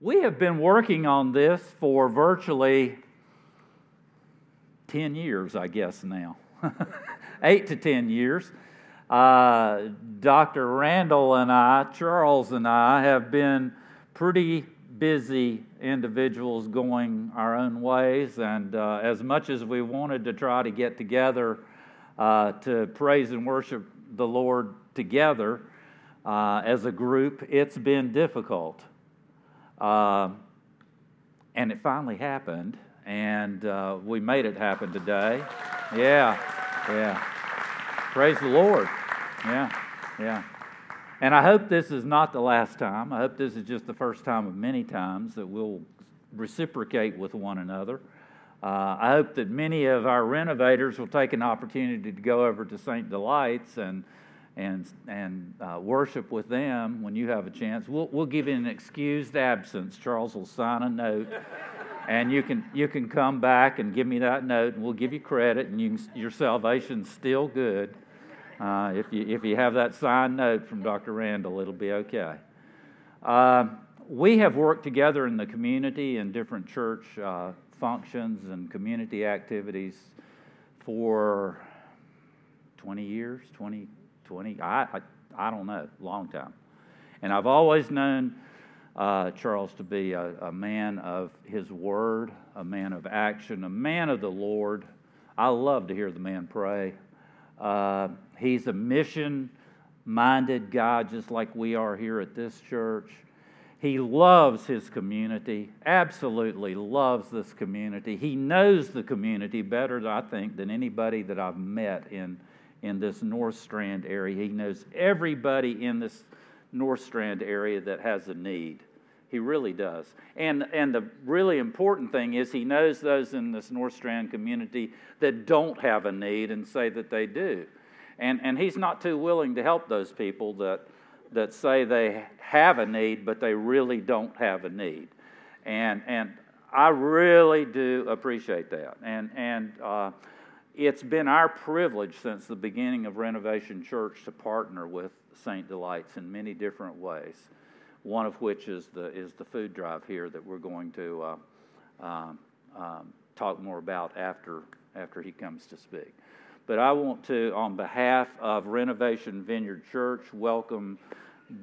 We have been working on this for virtually 10 years, I guess, now. Eight to 10 years. Uh, Dr. Randall and I, Charles and I, have been pretty busy individuals going our own ways. And uh, as much as we wanted to try to get together uh, to praise and worship the Lord together uh, as a group, it's been difficult. Um, and it finally happened, and uh, we made it happen today. Yeah, yeah. Praise the Lord. Yeah, yeah. And I hope this is not the last time. I hope this is just the first time of many times that we'll reciprocate with one another. Uh, I hope that many of our renovators will take an opportunity to go over to St. Delights and and, and uh, worship with them when you have a chance. We'll, we'll give you an excused absence. Charles will sign a note, and you can, you can come back and give me that note, and we'll give you credit, and you can, your salvation's still good. Uh, if, you, if you have that signed note from Dr. Randall, it'll be okay. Uh, we have worked together in the community in different church uh, functions and community activities for 20 years, 20, 20, I, I, I don't know, long time. And I've always known uh, Charles to be a, a, man of his word, a man of action, a man of the Lord. I love to hear the man pray. Uh, he's a mission minded guy, just like we are here at this church. He loves his community, absolutely loves this community. He knows the community better, I think, than anybody that I've met in in this North Strand area. He knows everybody in this North Strand area that has a need. He really does. And, and the really important thing is he knows those in this North Strand community that don't have a need and say that they do. And, and he's not too willing to help those people that, that say they have a need, but they really don't have a need. And, and I really do appreciate that. And, and uh, it's been our privilege since the beginning of Renovation Church to partner with St. Delights in many different ways. One of which is the is the food drive here that we're going to uh, um, um, talk more about after after he comes to speak. But I want to, on behalf of Renovation Vineyard Church, welcome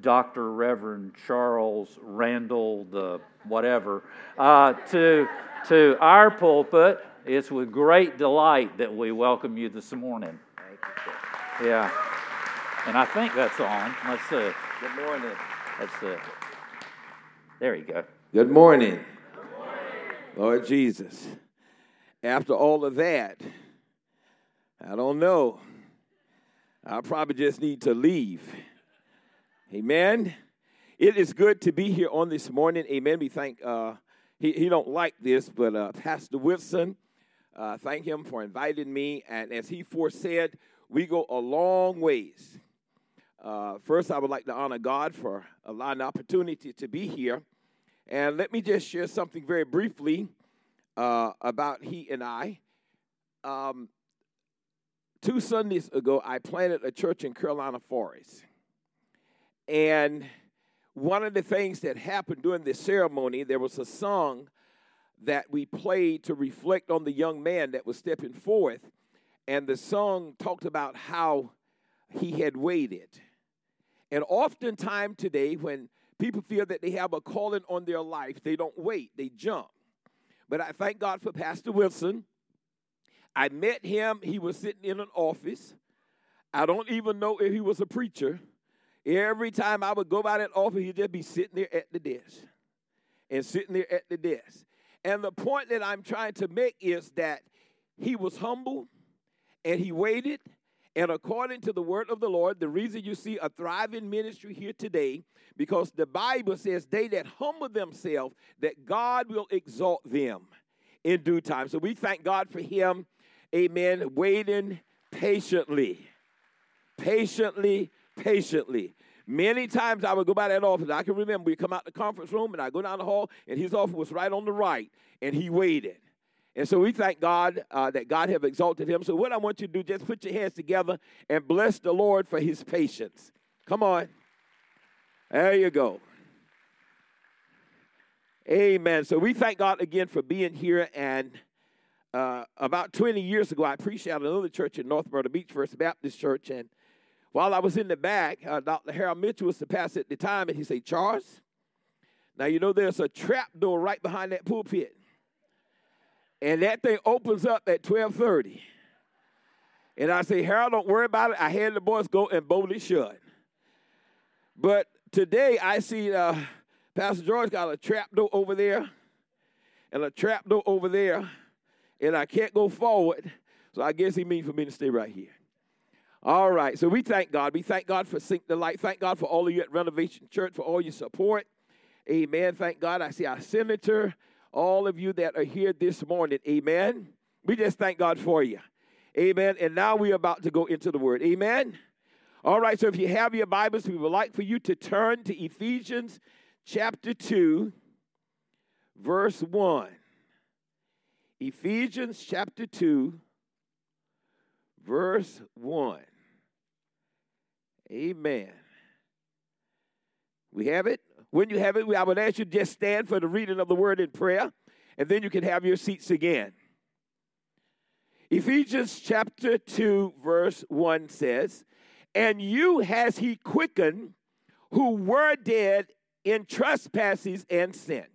Dr. Reverend Charles Randall, the whatever, uh, to to our pulpit. It's with great delight that we welcome you this morning. You, Yeah. And I think that's on. Let's see. Good morning. Let's see. There you go. Good morning. Good morning. Lord Jesus. After all of that, I don't know. I probably just need to leave. Amen. It is good to be here on this morning. Amen. We thank uh, he, he don't like this, but uh, Pastor Wilson uh, thank him for inviting me. And as he foresaid, we go a long ways. Uh, first, I would like to honor God for allowing the opportunity to be here. And let me just share something very briefly uh, about he and I. Um, two Sundays ago, I planted a church in Carolina Forest. And one of the things that happened during the ceremony, there was a song that we played to reflect on the young man that was stepping forth. And the song talked about how he had waited. And oftentimes today, when people feel that they have a calling on their life, they don't wait, they jump. But I thank God for Pastor Wilson. I met him, he was sitting in an office. I don't even know if he was a preacher. Every time I would go by that office, he'd just be sitting there at the desk and sitting there at the desk. And the point that I'm trying to make is that he was humble and he waited. And according to the word of the Lord, the reason you see a thriving ministry here today, because the Bible says, They that humble themselves, that God will exalt them in due time. So we thank God for him, amen, waiting patiently. Patiently, patiently. Many times I would go by that office. I can remember we come out the conference room and I go down the hall, and his office was right on the right, and he waited. And so we thank God uh, that God have exalted him. So what I want you to do, just put your hands together and bless the Lord for his patience. Come on. There you go. Amen. So we thank God again for being here. And uh, about 20 years ago, I preached at another church in North Myrtle Beach, First Baptist Church. And while I was in the back, uh, Dr. Harold Mitchell was the pastor at the time, and he said, Charles, now you know there's a trap door right behind that pulpit. And that thing opens up at 1230. And I say, Harold, don't worry about it. I had the boys go and bolt it shut. But today I see uh, Pastor George got a trap door over there and a trap door over there, and I can't go forward. So I guess he means for me to stay right here. All right, so we thank God. We thank God for St. Delights. Thank God for all of you at Renovation Church for all your support. Amen. Thank God. I see our senator, all of you that are here this morning. Amen. We just thank God for you. Amen. And now we're about to go into the word. Amen. All right, so if you have your Bibles, we would like for you to turn to Ephesians chapter 2, verse 1. Ephesians chapter 2, verse 1. Amen. We have it? When you have it, I would ask you to just stand for the reading of the word in prayer, and then you can have your seats again. Ephesians chapter 2, verse 1 says, And you has he quickened who were dead in trespasses and sin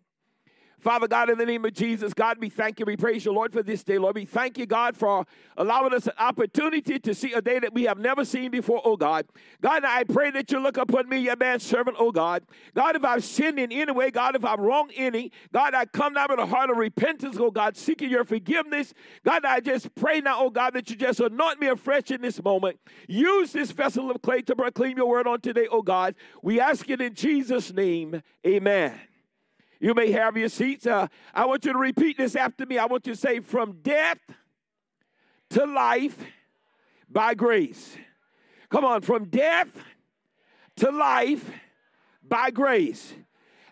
Father God, in the name of Jesus, God, we thank you. We praise you, Lord, for this day. Lord, we thank you, God, for allowing us an opportunity to see a day that we have never seen before, oh God. God, I pray that you look upon me, your man servant, oh God. God, if I've sinned in any way, God, if I've wronged any, God, I come now with a heart of repentance, oh God, seeking your forgiveness. God, I just pray now, oh God, that you just anoint me afresh in this moment. Use this vessel of clay to proclaim your word on today, oh God. We ask it in Jesus' name. Amen. You may have your seats. Uh, I want you to repeat this after me. I want you to say, From death to life by grace. Come on, from death to life by grace.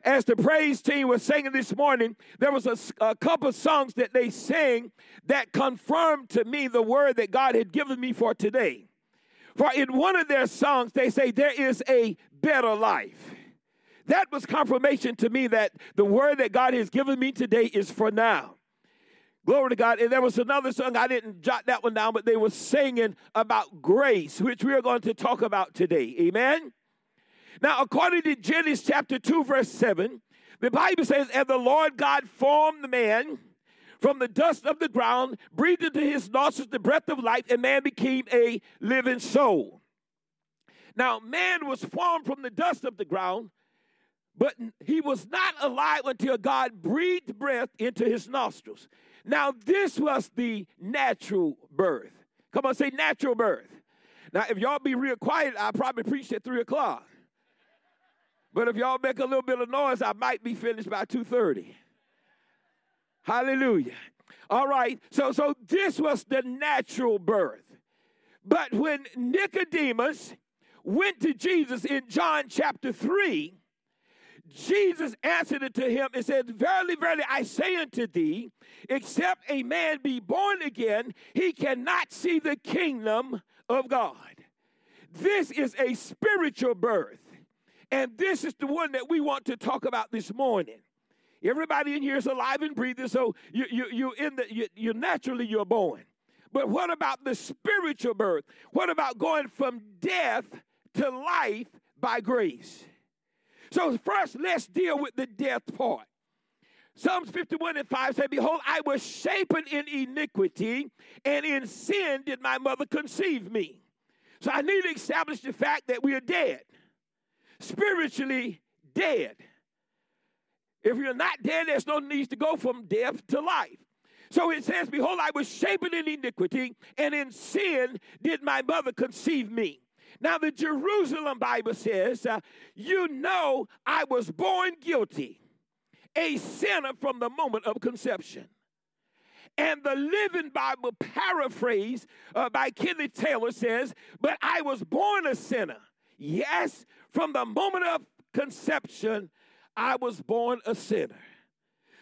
As the praise team was singing this morning, there was a, a couple songs that they sang that confirmed to me the word that God had given me for today. For in one of their songs, they say, There is a better life. That was confirmation to me that the word that God has given me today is for now. Glory to God. And there was another song, I didn't jot that one down, but they were singing about grace, which we are going to talk about today. Amen. Now, according to Genesis chapter 2, verse 7, the Bible says, And the Lord God formed the man from the dust of the ground, breathed into his nostrils the breath of life, and man became a living soul. Now, man was formed from the dust of the ground, but he was not alive until God breathed breath into his nostrils. Now, this was the natural birth. Come on, say natural birth. Now, if y'all be real quiet, I probably preach at three o'clock. But if y'all make a little bit of noise, I might be finished by two thirty. Hallelujah. All right. So, so this was the natural birth. But when Nicodemus went to Jesus in John chapter three, Jesus answered it to him and said, Verily, verily, I say unto thee, except a man be born again, he cannot see the kingdom of God. This is a spiritual birth. And this is the one that we want to talk about this morning. Everybody in here is alive and breathing, so you, you, you in the, you, you naturally you're born. But what about the spiritual birth? What about going from death to life by grace? So, first, let's deal with the death part. Psalms 51 and 5 say, Behold, I was shapen in iniquity, and in sin did my mother conceive me. So I need to establish the fact that we are dead, spiritually dead. If you're not dead, there's no need to go from death to life. So it says, Behold, I was shapen in iniquity, and in sin did my mother conceive me. Now, the Jerusalem Bible says, uh, You know, I was born guilty, a sinner from the moment of conception. And the Living Bible paraphrase uh, by Kenneth Taylor says, But I was born a sinner. Yes, from the moment of conception, I was born a sinner.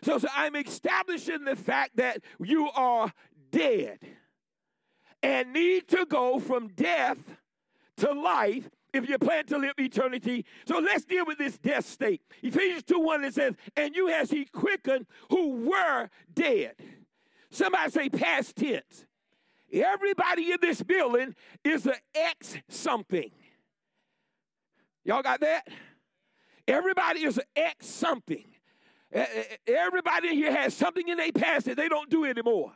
So, so I'm establishing the fact that you are dead and need to go from death to life if you plan to live eternity. So let's deal with this death state. Ephesians 2 1 it says, And you has he quickened who were dead. Somebody say past tense. Everybody in this building is an ex something. Y'all got that? Everybody is an ex something. Everybody in here has something in their past that they don't do anymore,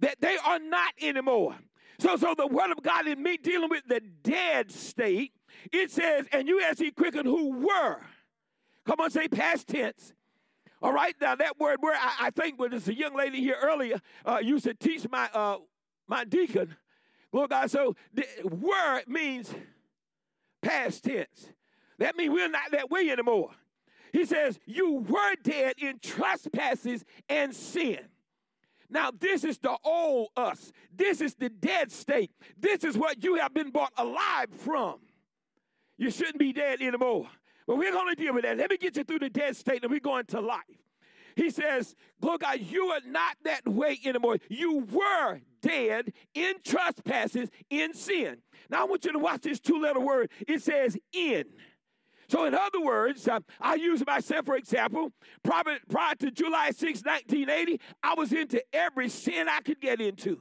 that they are not anymore. So, so the word of God in me dealing with the dead state, it says, and you as he quickened who were. Come on, say past tense. All right, now that word where I, I think when there's a young lady here earlier uh, used to teach my uh, my deacon. Lord God, so the word means past tense. That means we're not that way anymore. He says, You were dead in trespasses and sin. Now, this is the old us. This is the dead state. This is what you have been brought alive from. You shouldn't be dead anymore. But we're going to deal with that. Let me get you through the dead state and we're going to life. He says, Look, God, you are not that way anymore. You were dead in trespasses, in sin. Now, I want you to watch this two letter word. It says in. So, in other words, uh, I use myself for example. Prior, prior to July 6, 1980, I was into every sin I could get into.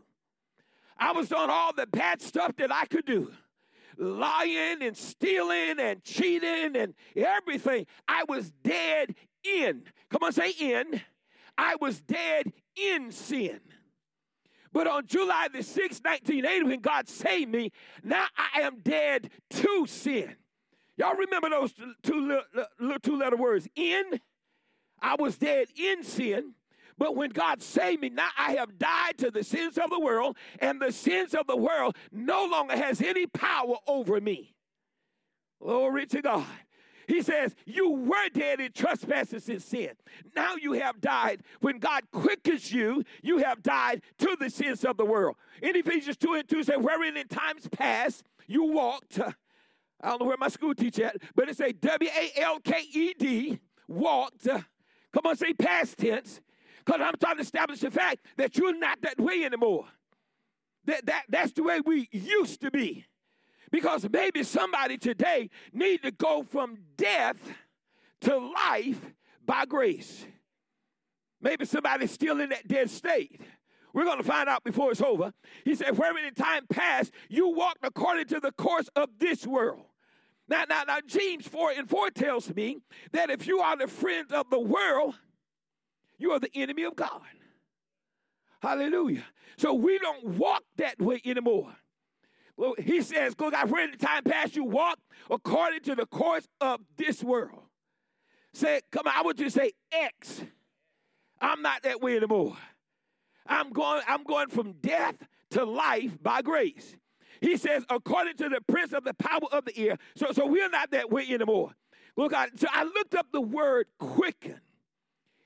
I was doing all the bad stuff that I could do lying and stealing and cheating and everything. I was dead in. Come on, say in. I was dead in sin. But on July the 6th, 1980, when God saved me, now I am dead to sin. Y'all remember those two, little two letter words? In, I was dead in sin. But when God saved me, now I have died to the sins of the world, and the sins of the world no longer has any power over me. Glory to God. He says, You were dead in trespasses and sin. Now you have died. When God quickens you, you have died to the sins of the world. In Ephesians 2 and 2 say, Wherein in times past you walked. I don't know where my school teacher at, but it say W A L K E D, walked. Come on, say past tense. Because I'm trying to establish the fact that you're not that way anymore. That, that, that's the way we used to be. Because maybe somebody today need to go from death to life by grace. Maybe somebody's still in that dead state. We're going to find out before it's over. He said, Wherever in time past you walked according to the course of this world. Now, now, now, James 4 and 4 tells me that if you are the friend of the world, you are the enemy of God. Hallelujah. So we don't walk that way anymore. Well, he says, Look, I've read the time past you walk according to the course of this world. Say, come on, I want you to say X. I'm not that way anymore. I'm going, I'm going from death to life by grace. He says, according to the prince of the power of the air. So, so we're not that way anymore. Look, I, so I looked up the word quicken,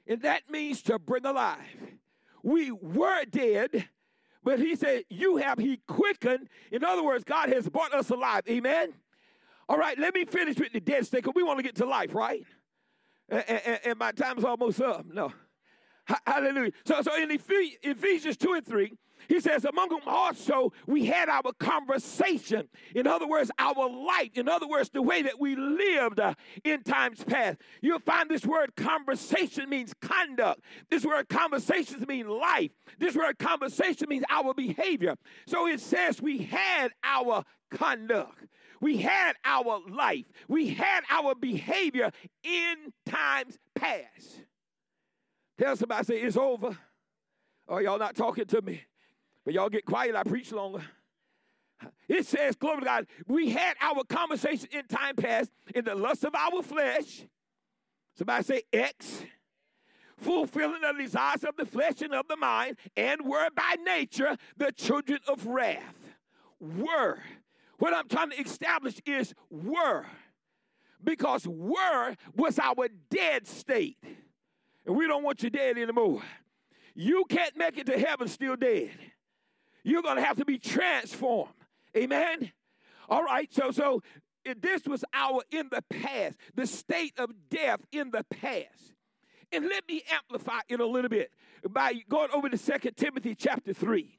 and that means to bring alive. We were dead, but he said, You have he quickened. In other words, God has brought us alive. Amen. All right, let me finish with the dead state because we want to get to life, right? And, and, and my time's almost up. No. Hallelujah. So, so in Ephesians 2 and 3, he says, among whom also we had our conversation. In other words, our life. In other words, the way that we lived uh, in times past. You'll find this word conversation means conduct. This word conversations mean life. This word conversation means our behavior. So it says we had our conduct. We had our life. We had our behavior in times past. Tell somebody, say, it's over. Or y'all not talking to me. But y'all get quiet, I preach longer. It says, glory to God, we had our conversation in time past in the lust of our flesh. Somebody say X. Fulfilling the desires of the flesh and of the mind, and were by nature the children of wrath. Were. What I'm trying to establish is were. Because were was our dead state. And we don't want you dead anymore. You can't make it to heaven still dead. You're going to have to be transformed. Amen. All right. So so this was our in the past, the state of death in the past. And let me amplify it a little bit by going over to Second Timothy chapter 3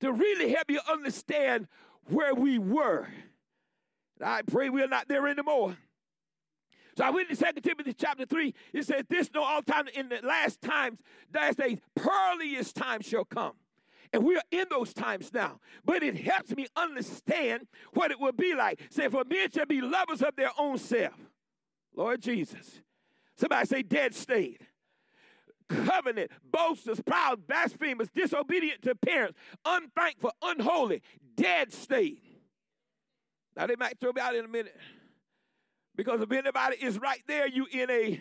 to really help you understand where we were. I pray we're not there anymore. So I went to 2 Timothy chapter 3. It says, This no all time in the last times, last days, pearliest time shall come. And we are in those times now. But it helps me understand what it will be like. Say, for men shall be lovers of their own self. Lord Jesus. Somebody say, dead state. Covenant, boasters, proud, blasphemers, disobedient to parents, unthankful, unholy, dead state. Now they might throw me out in a minute. Because if anybody is right there, you in a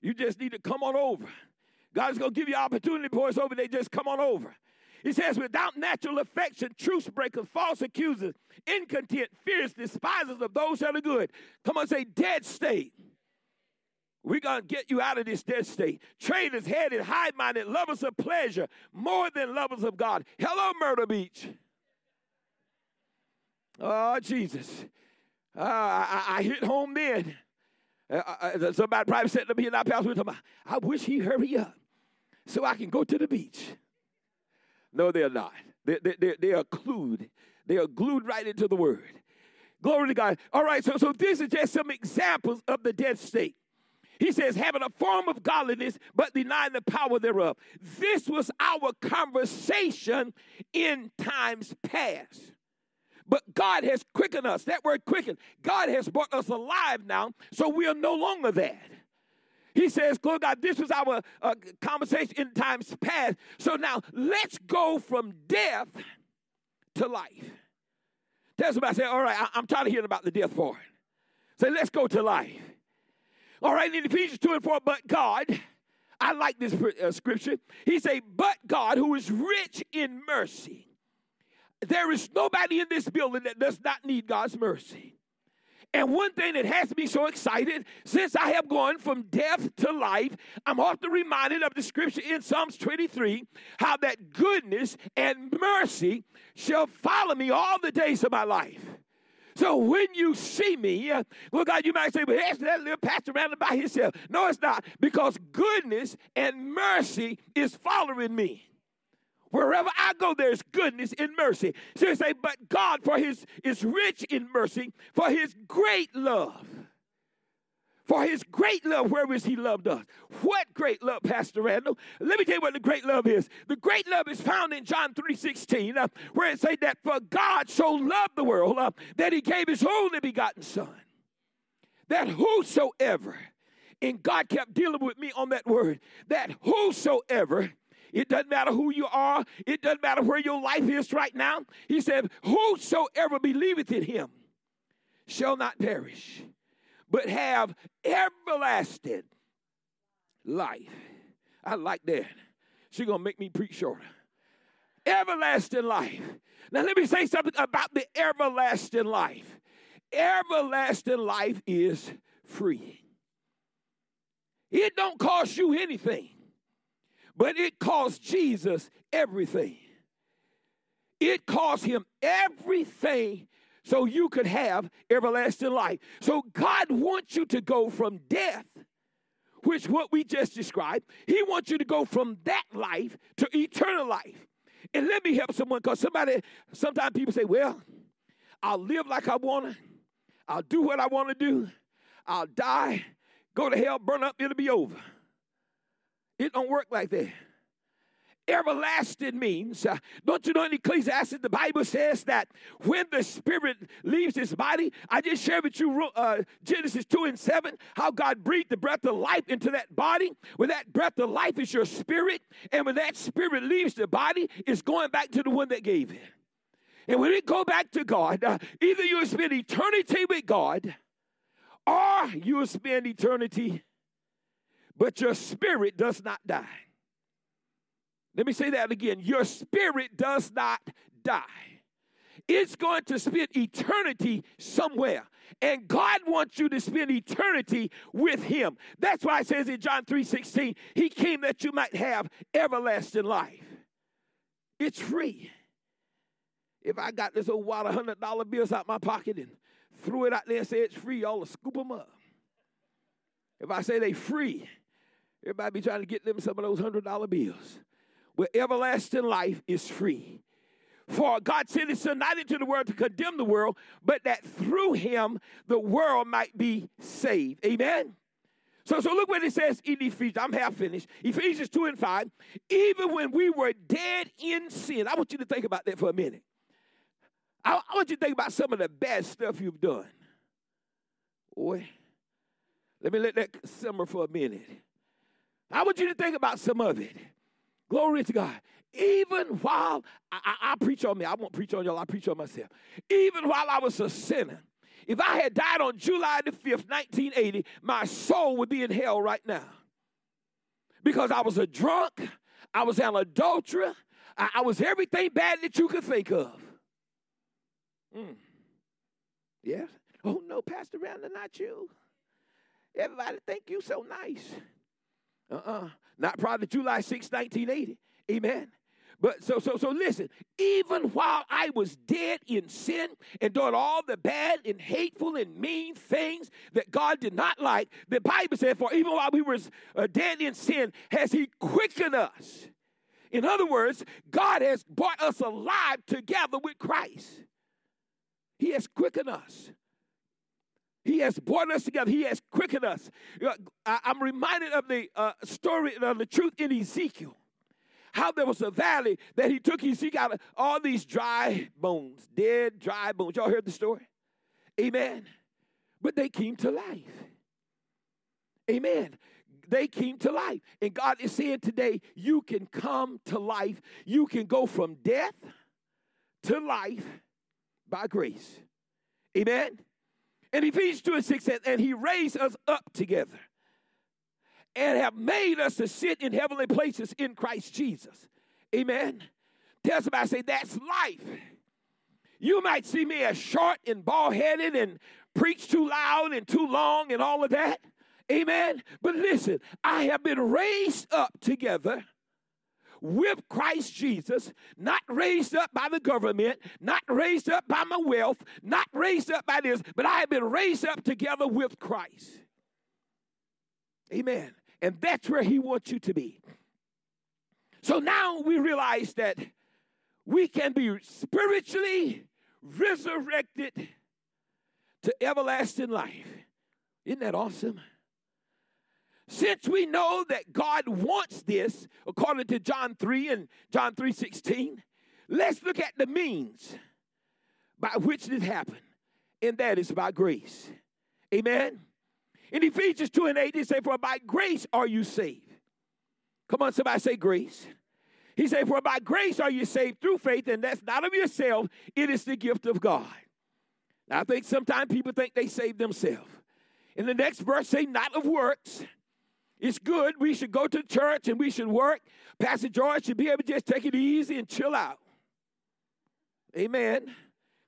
you just need to come on over. God's going to give you opportunity before it's over. They just come on over. He says, without natural affection, truce breakers, false accusers, incontent, fierce, despisers of those that are good. Come on, say, dead state. We're going to get you out of this dead state. Traitors, headed, high minded, lovers of pleasure, more than lovers of God. Hello, Myrtle Beach. Oh, Jesus. Uh, I, I, hit home then. Uh, uh, somebody probably said to me in our pastor, I wish he hurry up so I can go to the beach. No, they're not. They, they, they, they are glued. They are glued right into the word. Glory to God. All right, so, so this is just some examples of the dead state. He says, having a form of godliness, but denying the power thereof. This was our conversation in times past. But God has quickened us. That word quickened, God has brought us alive now, so we are no longer that. He says, Lord God, this was our uh, conversation in times past. So now let's go from death to life. Tell somebody, say, all right, I, am tired of hearing about the death part. Say, let's go to life. All right, in Ephesians 2 and 4, but God, I like this uh, scripture. He say, but God, who is rich in mercy. There is nobody in this building that does not need God's mercy. And one thing that has me so excited, since I have gone from death to life, I'm often reminded of the scripture in Psalms 23 how that goodness and mercy shall follow me all the days of my life. So when you see me, well, God, you might say, well, that's that little pastor around by himself. No, it's not, because goodness and mercy is following me. Wherever I go, there's goodness and mercy. So you say, but God, for his is rich in mercy, for his great love. For his great love, where is he loved us? What great love, Pastor Randall? Let me tell you what the great love is. The great love is found in John 3.16, uh, where it say that for God so loved the world uh, that he gave his only begotten son. That whosoever, and God kept dealing with me on that word, that whosoever it doesn't matter who you are. It doesn't matter where your life is right now. He said, Whosoever believeth in him shall not perish, but have everlasting life. I like that. She's going to make me preach shorter. Everlasting life. Now, let me say something about the everlasting life. Everlasting life is free. It don't cost you anything. But it cost Jesus everything. It cost him everything so you could have everlasting life. So God wants you to go from death, which what we just described, he wants you to go from that life to eternal life. And let me help someone because somebody, sometimes people say, well, I'll live like I want to. I'll do what I want to do. I'll die, go to hell, burn up, it'll be over. It don't work like that. Everlasting means, uh, don't you know in Ecclesiastes, the Bible says that when the spirit leaves his body, I just shared with you uh, Genesis 2 and 7, how God breathed the breath of life into that body. When that breath of life is your spirit, and when that spirit leaves the body, it's going back to the one that gave it. And when it go back to God, uh, either you will spend eternity with God, or you will spend eternity but your spirit does not die. Let me say that again. Your spirit does not die. It's going to spend eternity somewhere. And God wants you to spend eternity with Him. That's why it says in John 3 16, He came that you might have everlasting life. It's free. If I got this old wad of $100 bills out my pocket and threw it out there and say it's free, y'all will scoop them up. If I say they free, Everybody be trying to get them some of those hundred dollar bills. Where everlasting life is free. For God sent his son not into the world to condemn the world, but that through him the world might be saved. Amen. So, so look what it says in Ephesians. I'm half finished. Ephesians 2 and 5. Even when we were dead in sin, I want you to think about that for a minute. I, I want you to think about some of the bad stuff you've done. Boy, let me let that simmer for a minute. I want you to think about some of it. Glory to God. Even while I, I, I preach on me, I won't preach on y'all, I preach on myself. Even while I was a sinner, if I had died on July the 5th, 1980, my soul would be in hell right now. Because I was a drunk, I was an adulterer, I, I was everything bad that you could think of. Mm. Yes. Oh no, Pastor Randall, not you. Everybody think you so nice. Uh-uh. Not probably July 6, 1980. Amen. But so so so listen, even while I was dead in sin and doing all the bad and hateful and mean things that God did not like, the Bible said, for even while we were uh, dead in sin, has he quickened us. In other words, God has brought us alive together with Christ. He has quickened us. He has brought us together. He has quickened us. I'm reminded of the uh, story of the truth in Ezekiel how there was a valley that he took Ezekiel out of all these dry bones, dead, dry bones. Y'all heard the story? Amen. But they came to life. Amen. They came to life. And God is saying today, you can come to life. You can go from death to life by grace. Amen. And Ephesians 2 and 6 says, and he raised us up together and have made us to sit in heavenly places in Christ Jesus. Amen. Tell somebody, say, that's life. You might see me as short and bald headed and preach too loud and too long and all of that. Amen. But listen, I have been raised up together with Christ Jesus, not raised up by the government, not raised up by my wealth, not raised up by this, but I have been raised up together with Christ. Amen. And that's where He wants you to be. So now we realize that we can be spiritually resurrected to everlasting life. Isn't that awesome? Since we know that God wants this, according to John 3 and John 3 16, let's look at the means by which this happened, and that is by grace. Amen. In Ephesians 2 and 8, he said, For by grace are you saved. Come on, somebody say grace. He said, For by grace are you saved through faith, and that's not of yourself, it is the gift of God. Now, I think sometimes people think they save themselves. In the next verse, say, Not of works. It's good. We should go to church and we should work. Pastor George should be able to just take it easy and chill out. Amen.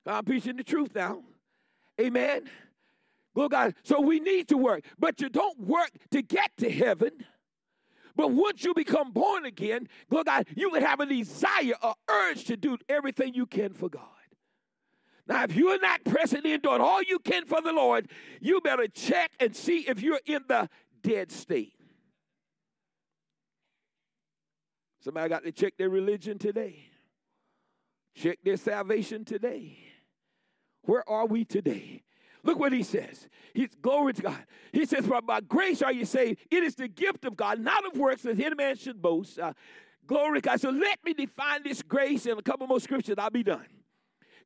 I'm preaching the truth now. Amen. Glory God. So we need to work, but you don't work to get to heaven. But once you become born again, glory God, you would have a desire, a urge to do everything you can for God. Now, if you're not pressing in doing all you can for the Lord, you better check and see if you're in the dead state. Somebody got to check their religion today. Check their salvation today. Where are we today? Look what he says. He's glory to God. He says, For by grace are you saved. It is the gift of God, not of works, that any man should boast. Uh, glory to God. So let me define this grace in a couple more scriptures. I'll be done.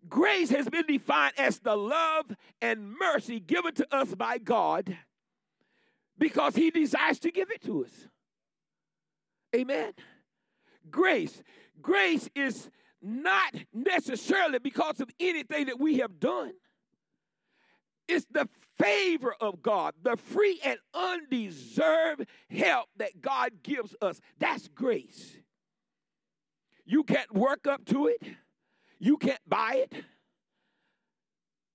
Grace has been defined as the love and mercy given to us by God because he desires to give it to us. Amen. Grace. Grace is not necessarily because of anything that we have done. It's the favor of God, the free and undeserved help that God gives us. That's grace. You can't work up to it, you can't buy it.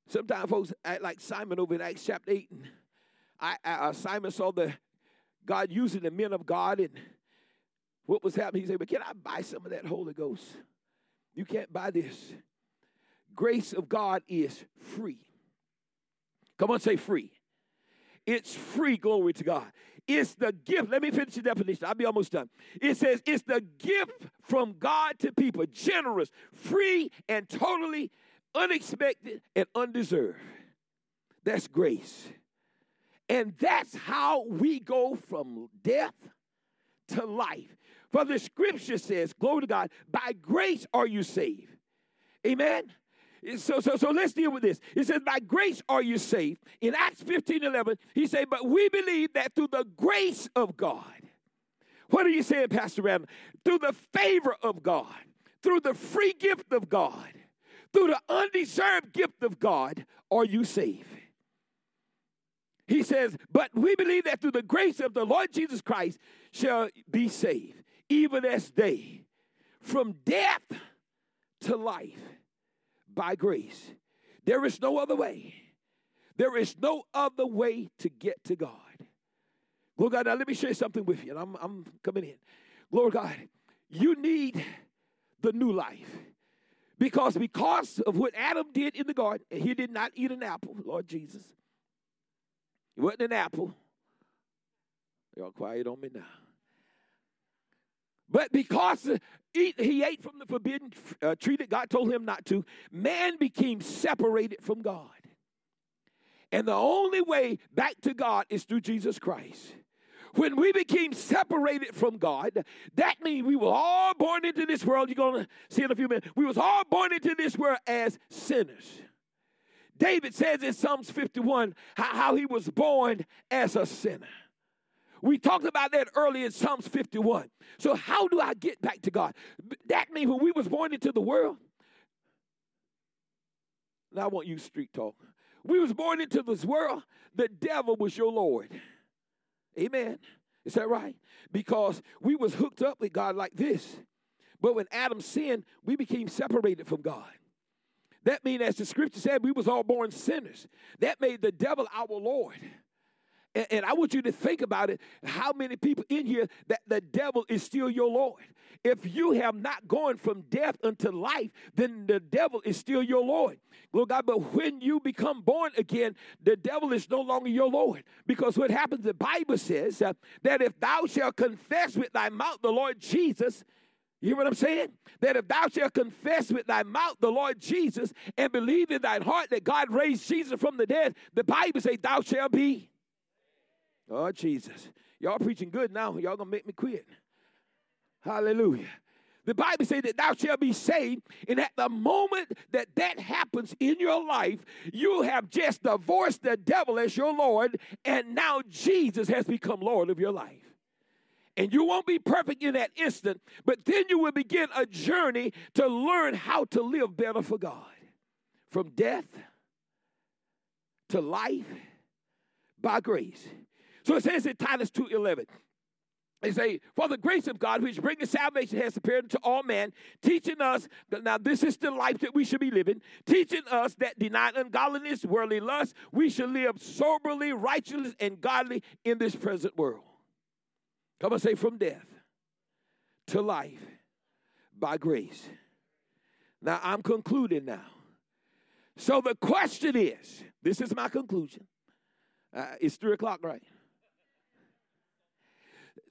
Sometimes folks act like Simon over in Acts chapter 8. And I, I, uh, Simon saw the God using the men of God and what was happening. He said, But can I buy some of that Holy Ghost? You can't buy this. Grace of God is free. Come on, say free. It's free, glory to God. it's the gift. Let me finish the definition. I'll be almost done. It says it's the gift from God to people, generous, free, and totally unexpected and undeserved. That's grace. And that's how we go from death to life. For the scripture says, glory to God, by grace are you saved. Amen. So, so, so let's deal with this. It says, By grace are you saved. In Acts 15 11, he said, But we believe that through the grace of God. What are you saying, Pastor Randall? Through the favor of God, through the free gift of God, through the undeserved gift of God, are you saved. He says, But we believe that through the grace of the Lord Jesus Christ shall be saved, even as they, from death to life by grace. There is no other way. There is no other way to get to God. Glory God. Now let me share something with you, and I'm, I'm coming in. Glory God. You need the new life. Because because of what Adam did in the garden, and he did not eat an apple, Lord Jesus. It wasn't an apple. Y'all quiet on me now. But because he ate from the forbidden uh, tree that God told him not to, man became separated from God. And the only way back to God is through Jesus Christ. When we became separated from God, that means we were all born into this world. You're going to see in a few minutes. We was all born into this world as sinners. David says in Psalms 51 how, how he was born as a sinner. We talked about that earlier in Psalms 51. So how do I get back to God? That means when we was born into the world, now I want you street talk. We was born into this world, the devil was your Lord. Amen. Is that right? Because we was hooked up with God like this. But when Adam sinned, we became separated from God. That means, as the scripture said, we was all born sinners. That made the devil our Lord. And, and, I want you to think about it. How many people in here that the devil is still your Lord? If you have not gone from death unto life, then the devil is still your Lord. Lord God, but when you become born again, the devil is no longer your Lord. Because what happens, the Bible says uh, that if thou shalt confess with thy mouth the Lord Jesus, you hear what I'm saying? That if thou shalt confess with thy mouth the Lord Jesus and believe in thine heart that God raised Jesus from the dead, the Bible says thou shalt be Oh, Jesus. Y'all preaching good now. Y'all gonna make me quit. Hallelujah. The Bible says that thou shalt be saved, and at the moment that that happens in your life, you have just divorced the devil as your Lord, and now Jesus has become Lord of your life. And you won't be perfect in that instant, but then you will begin a journey to learn how to live better for God. From death to life by grace. So it says in Titus 2.11, they say, For the grace of God, which bringeth salvation, has appeared to all men, teaching us that now this is the life that we should be living, teaching us that denying ungodliness, worldly lust, we should live soberly, righteous, and godly in this present world. Come and say, from death to life by grace. Now I'm concluding now. So the question is this is my conclusion. Uh, it's three o'clock, right?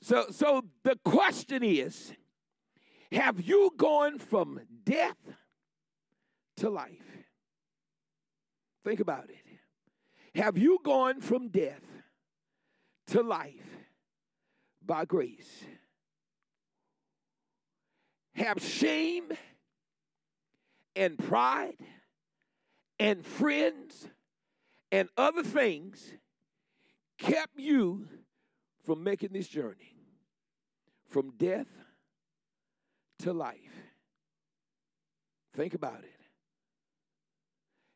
So, so the question is have you gone from death to life? Think about it. Have you gone from death to life by grace? Have shame and pride and friends and other things kept you from making this journey from death to life. Think about it.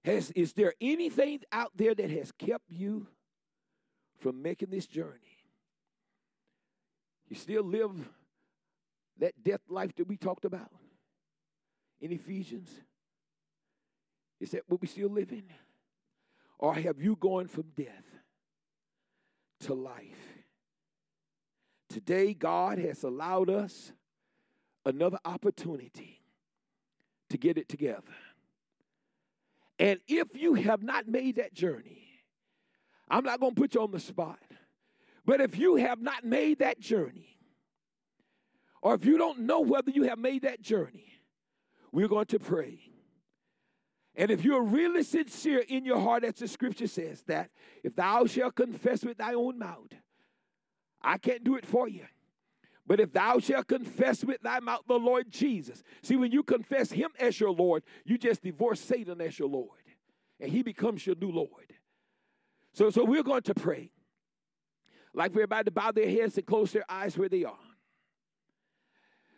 Has, is there anything out there that has kept you from making this journey? You still live that death life that we talked about in Ephesians? Is that what we still living? Or have you gone from death to life? Today, God has allowed us another opportunity to get it together. And if you have not made that journey, I'm not going to put you on the spot, But if you have not made that journey, or if you don't know whether you have made that journey, we're going to pray. And if you're really sincere in your heart, as the scripture says, that if thou shalt confess with thy own mouth, I can't do it for you. But if thou shalt confess with thy mouth the Lord Jesus, see, when you confess him as your Lord, you just divorce Satan as your Lord, and he becomes your new Lord. So, so we're going to pray like we're about to bow their heads and close their eyes where they are.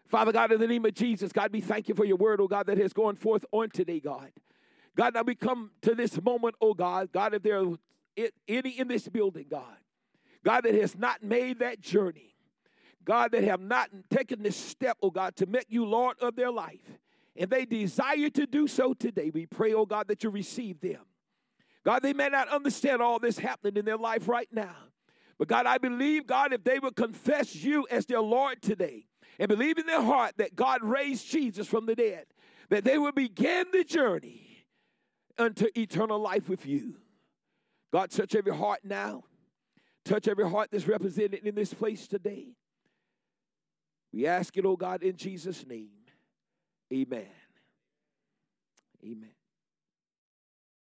Father God, in the name of Jesus, God, we thank you for your word, oh God, that has gone forth on today, God. God, now we come to this moment, oh God, God, if there are any in this building, God, God, that has not made that journey, God, that have not taken this step, oh God, to make you Lord of their life, and they desire to do so today, we pray, oh God, that you receive them. God, they may not understand all this happening in their life right now. But God, I believe, God, if they would confess you as their Lord today and believe in their heart that God raised Jesus from the dead, that they will begin the journey unto eternal life with you. God, touch every heart now. Touch every heart that's represented in this place today. We ask it, oh God, in Jesus' name. Amen. Amen.